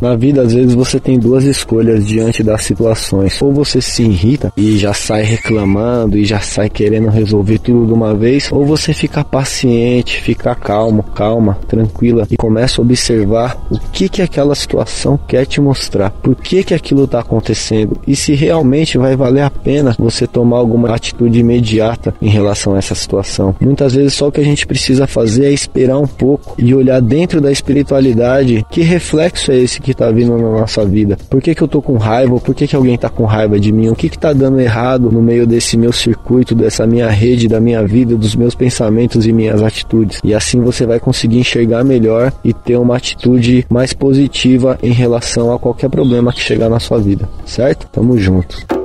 Na vida, às vezes, você tem duas escolhas diante das situações. Ou você se irrita e já sai reclamando e já sai querendo resolver tudo de uma vez, ou você fica paciente, fica calmo, calma, tranquila e começa a observar o que que aquela situação quer te mostrar, por que que aquilo está acontecendo e se realmente vai valer a pena você tomar alguma atitude imediata em relação a essa situação. Muitas vezes só o que a gente precisa fazer é esperar um pouco e olhar dentro da espiritualidade que reflexo é esse que está vindo na nossa vida. Por que, que eu tô com raiva? Por que, que alguém está com raiva de mim? O que está dando errado no meio desse meu circuito, dessa minha rede, da minha vida, dos meus pensamentos e minhas atitudes? E assim você vai conseguir enxergar melhor e ter uma atitude mais positiva em relação a qualquer problema que chegar na sua vida, certo? Tamo junto.